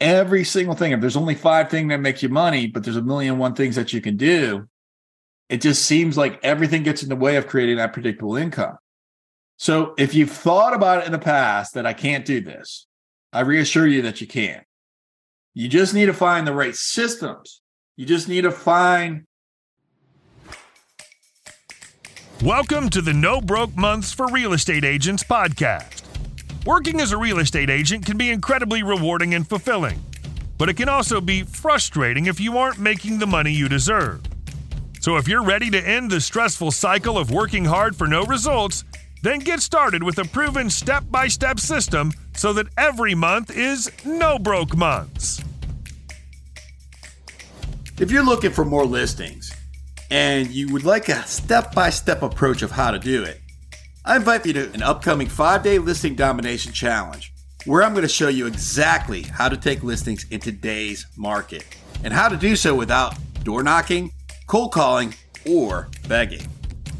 every single thing. If there's only five things that make you money, but there's a million one things that you can do, it just seems like everything gets in the way of creating that predictable income. So if you've thought about it in the past that I can't do this, I reassure you that you can. You just need to find the right systems. You just need to find. Welcome to the No Broke Months for Real Estate Agents podcast. Working as a real estate agent can be incredibly rewarding and fulfilling, but it can also be frustrating if you aren't making the money you deserve. So if you're ready to end the stressful cycle of working hard for no results, then get started with a proven step by step system so that every month is no broke months. If you're looking for more listings and you would like a step by step approach of how to do it, I invite you to an upcoming five day listing domination challenge where I'm going to show you exactly how to take listings in today's market and how to do so without door knocking cold calling, or begging.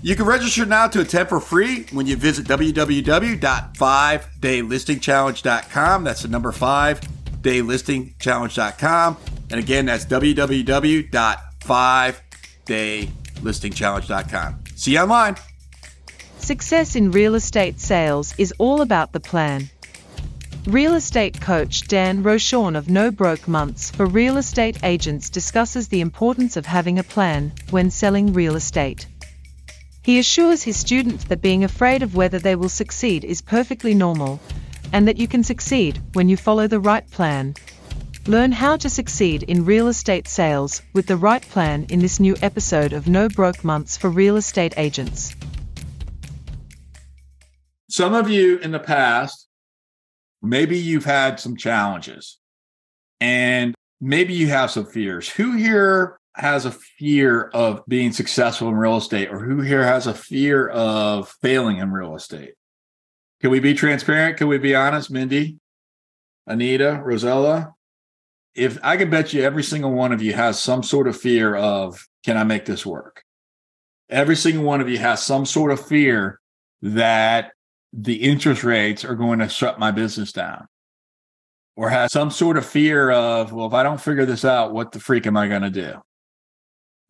You can register now to attend for free when you visit www.5daylistingchallenge.com. That's the number 5 daylistingchallenge.com. And again, that's www.5daylistingchallenge.com. See you online. Success in real estate sales is all about the plan. Real estate coach Dan Rochon of No Broke Months for Real Estate Agents discusses the importance of having a plan when selling real estate. He assures his students that being afraid of whether they will succeed is perfectly normal, and that you can succeed when you follow the right plan. Learn how to succeed in real estate sales with the right plan in this new episode of No Broke Months for Real Estate Agents. Some of you in the past maybe you've had some challenges and maybe you have some fears. Who here has a fear of being successful in real estate or who here has a fear of failing in real estate? Can we be transparent? Can we be honest, Mindy, Anita, Rosella? If I can bet you every single one of you has some sort of fear of, can I make this work? Every single one of you has some sort of fear that the interest rates are going to shut my business down or has some sort of fear of, well, if I don't figure this out, what the freak am I going to do?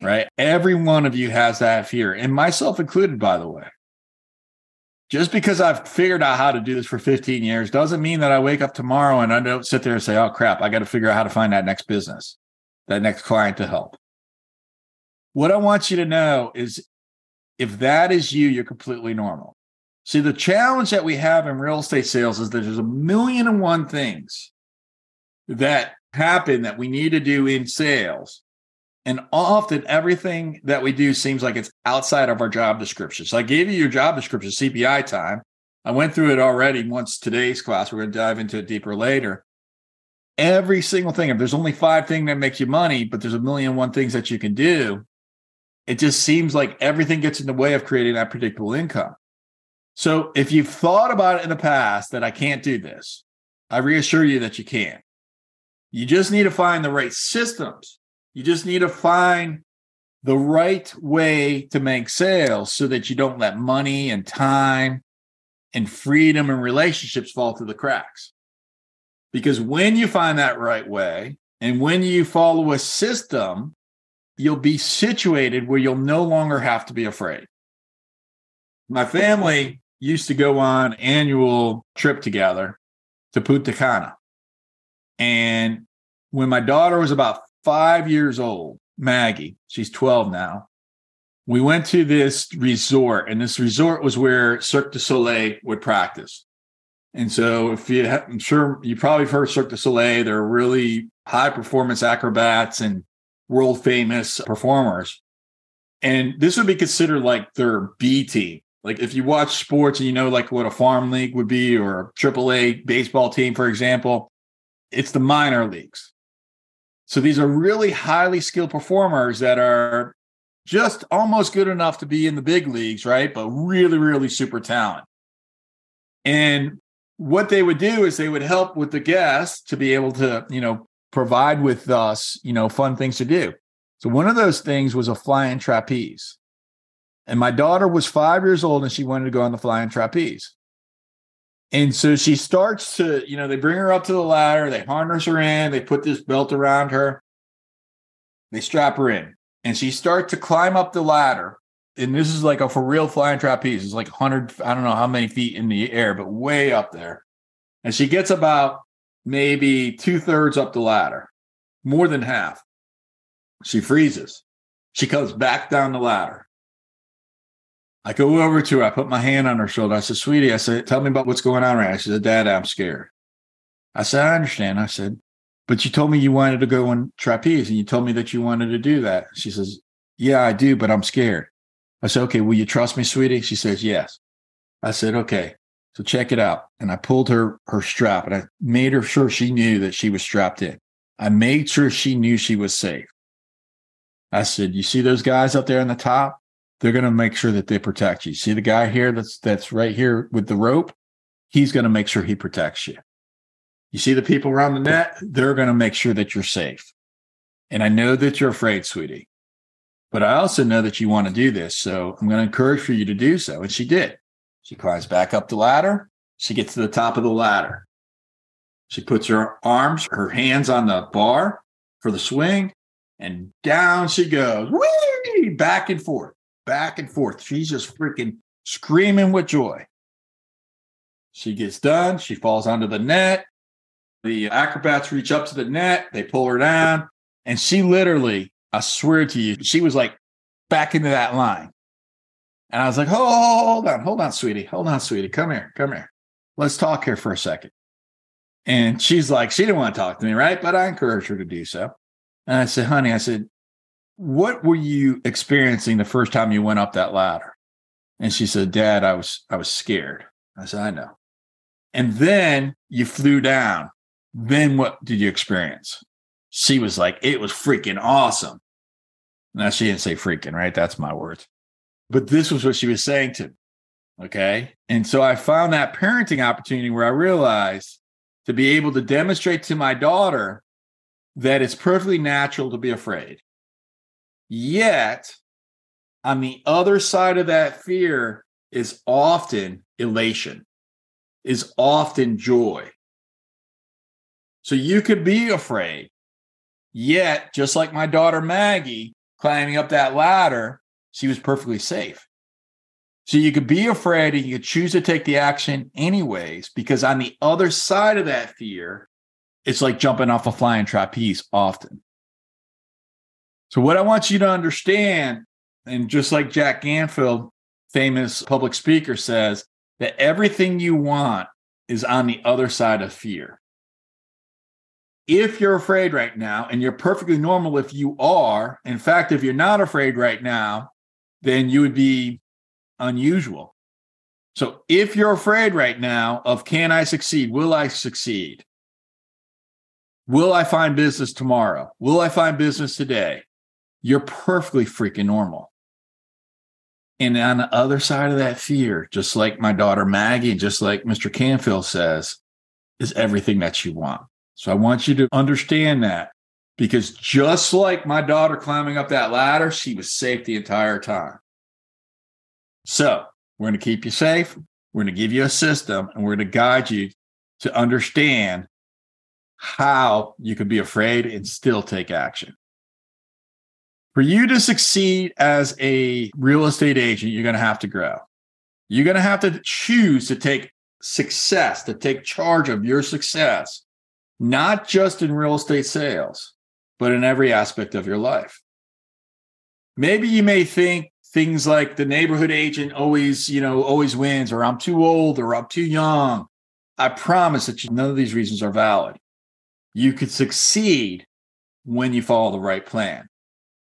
Right. Every one of you has that fear, and myself included, by the way. Just because I've figured out how to do this for 15 years doesn't mean that I wake up tomorrow and I don't sit there and say, oh, crap, I got to figure out how to find that next business, that next client to help. What I want you to know is if that is you, you're completely normal. See, the challenge that we have in real estate sales is that there's a million and one things that happen that we need to do in sales. And often everything that we do seems like it's outside of our job description. So I gave you your job description, CPI time. I went through it already once today's class. We're going to dive into it deeper later. Every single thing, if there's only five things that make you money, but there's a million and one things that you can do, it just seems like everything gets in the way of creating that predictable income. So if you've thought about it in the past that I can't do this, I reassure you that you can. You just need to find the right systems. You just need to find the right way to make sales so that you don't let money and time and freedom and relationships fall through the cracks. Because when you find that right way and when you follow a system, you'll be situated where you'll no longer have to be afraid. My family used to go on annual trip together to Punta Cana. And when my daughter was about five years old, Maggie, she's 12 now, we went to this resort, and this resort was where Cirque du Soleil would practice. And so, if you, I'm sure you probably heard Cirque du Soleil, they're really high performance acrobats and world famous performers. And this would be considered like their B team. Like if you watch sports and you know like what a farm league would be or a triple A baseball team, for example, it's the minor leagues. So these are really highly skilled performers that are just almost good enough to be in the big leagues, right? But really, really super talent. And what they would do is they would help with the guests to be able to, you know, provide with us, you know, fun things to do. So one of those things was a flying trapeze. And my daughter was five years old and she wanted to go on the flying trapeze. And so she starts to, you know, they bring her up to the ladder, they harness her in, they put this belt around her, they strap her in, and she starts to climb up the ladder. And this is like a for real flying trapeze. It's like 100, I don't know how many feet in the air, but way up there. And she gets about maybe two thirds up the ladder, more than half. She freezes. She comes back down the ladder. I go over to her. I put my hand on her shoulder. I said, Sweetie, I said, tell me about what's going on right now. She said, Dad, I'm scared. I said, I understand. I said, but you told me you wanted to go on trapeze and you told me that you wanted to do that. She says, Yeah, I do, but I'm scared. I said, Okay, will you trust me, sweetie? She says, Yes. I said, Okay, so check it out. And I pulled her her strap and I made her sure she knew that she was strapped in. I made sure she knew she was safe. I said, You see those guys up there on the top? They're going to make sure that they protect you. See the guy here that's that's right here with the rope? He's going to make sure he protects you. You see the people around the net? They're going to make sure that you're safe. And I know that you're afraid, sweetie, but I also know that you want to do this. So I'm going to encourage for you to do so. And she did. She climbs back up the ladder. She gets to the top of the ladder. She puts her arms, her hands on the bar for the swing, and down she goes, Whee! back and forth, back and forth. She's just freaking screaming with joy. She gets done. She falls onto the net. The acrobats reach up to the net. They pull her down. And she literally, I swear to you, she was like back into that line. And I was like, oh, hold on, hold on, sweetie. Hold on, sweetie. Come here, come here. Let's talk here for a second. And she's like, she didn't want to talk to me, right? But I encouraged her to do so. And I said, honey, I said, what were you experiencing the first time you went up that ladder? And she said, Dad, I was I was scared. I said, I know. And then you flew down. Then what did you experience? She was like, it was freaking awesome. Now she didn't say freaking, right? That's my words. But this was what she was saying to me. Okay. And so I found that parenting opportunity where I realized to be able to demonstrate to my daughter that it's perfectly natural to be afraid. Yet, on the other side of that fear is often elation, is often joy. So you could be afraid. Yet, just like my daughter Maggie climbing up that ladder, she was perfectly safe. So you could be afraid and you could choose to take the action anyways, because on the other side of that fear, it's like jumping off a flying trapeze often. So, what I want you to understand, and just like Jack Canfield, famous public speaker, says, that everything you want is on the other side of fear if you're afraid right now, and you're perfectly normal if you are, in fact, if you're not afraid right now, then you would be unusual. So if you're afraid right now of can I succeed? Will I succeed? Will I find business tomorrow? Will I find business today? You're perfectly freaking normal. And on the other side of that fear, just like my daughter Maggie, just like Mr. Canfield says, is everything that you want. So I want you to understand that because just like my daughter climbing up that ladder, she was safe the entire time. So we're going to keep you safe. We're going to give you a system and we're going to guide you to understand how you can be afraid and still take action. For you to succeed as a real estate agent, you're going to have to grow. You're going to have to choose to take success, to take charge of your success not just in real estate sales, but in every aspect of your life. Maybe you may think things like the neighborhood agent always, you know, always wins, or I'm too old, or I'm too young. I promise that none of these reasons are valid. You could succeed when you follow the right plan.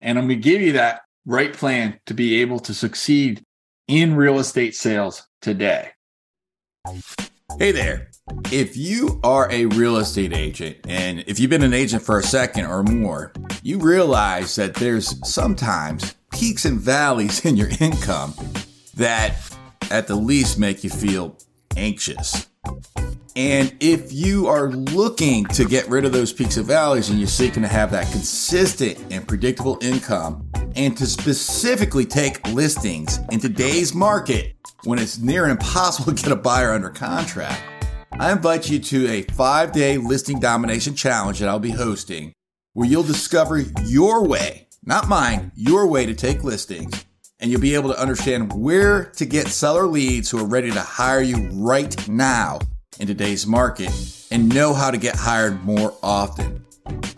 And I'm going to give you that right plan to be able to succeed in real estate sales today. Hey there. If you are a real estate agent, and if you've been an agent for a second or more, you realize that there's sometimes peaks and valleys in your income that at the least make you feel anxious. And if you are looking to get rid of those peaks and valleys and you're seeking to have that consistent and predictable income and to specifically take listings in today's market when it's near impossible to get a buyer under contract, I invite you to a five day listing domination challenge that I'll be hosting where you'll discover your way, not mine, your way to take listings. And you'll be able to understand where to get seller leads who are ready to hire you right now in today's market and know how to get hired more often.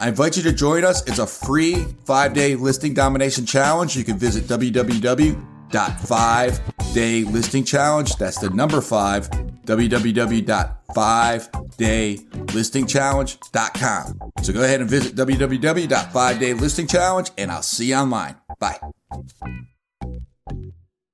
I invite you to join us. It's a free five day listing domination challenge. You can visit www.5daylistingchallenge. That's the number five, www.5daylistingchallenge.com. So go ahead and visit www.5daylistingchallenge and I'll see you online. Bye.